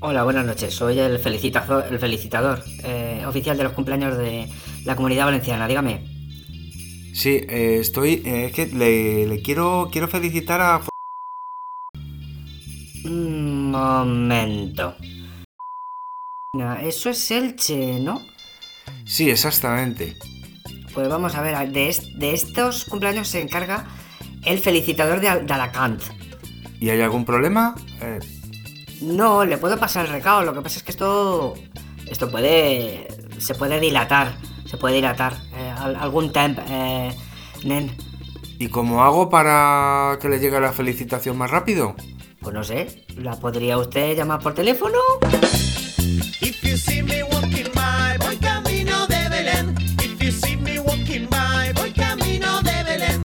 Hola, buenas noches. Soy el felicitador, el felicitador eh, oficial de los cumpleaños de la comunidad valenciana. Dígame. Sí, eh, estoy. eh, es que le, le quiero, quiero felicitar a. Un momento. Eso es Elche, ¿no? Sí, exactamente. Pues vamos a ver, de, est- de estos cumpleaños se encarga el felicitador de, Al- de Alacant. ¿Y hay algún problema? Eh, No, le puedo pasar el recado, lo que pasa es que esto. Esto puede. Se puede dilatar. Se puede dilatar. Eh, al- algún temp, eh, nen. ¿Y cómo hago para que le llegue la felicitación más rápido? Pues no sé, ¿la podría usted llamar por teléfono? If you see me